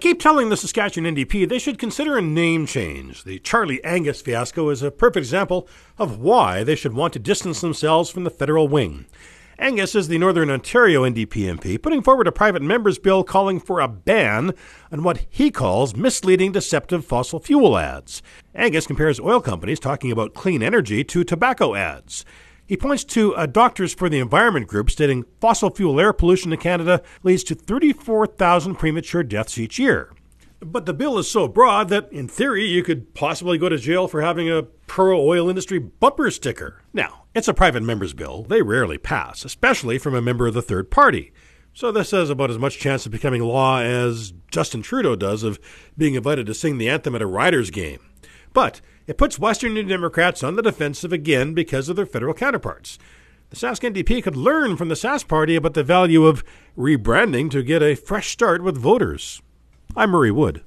keep telling the Saskatchewan NDP they should consider a name change. The Charlie Angus fiasco is a perfect example of why they should want to distance themselves from the federal wing. Angus is the Northern Ontario NDP MP, putting forward a private member's bill calling for a ban on what he calls misleading, deceptive fossil fuel ads. Angus compares oil companies talking about clean energy to tobacco ads. He points to a Doctors for the Environment group stating fossil fuel air pollution in Canada leads to 34,000 premature deaths each year. But the bill is so broad that, in theory, you could possibly go to jail for having a pro oil industry bumper sticker. Now, it's a private member's bill. They rarely pass, especially from a member of the third party. So this has about as much chance of becoming law as Justin Trudeau does of being invited to sing the anthem at a Riders game. But it puts Western New Democrats on the defensive again because of their federal counterparts. The Sask NDP could learn from the Sask Party about the value of rebranding to get a fresh start with voters. I'm Murray Wood.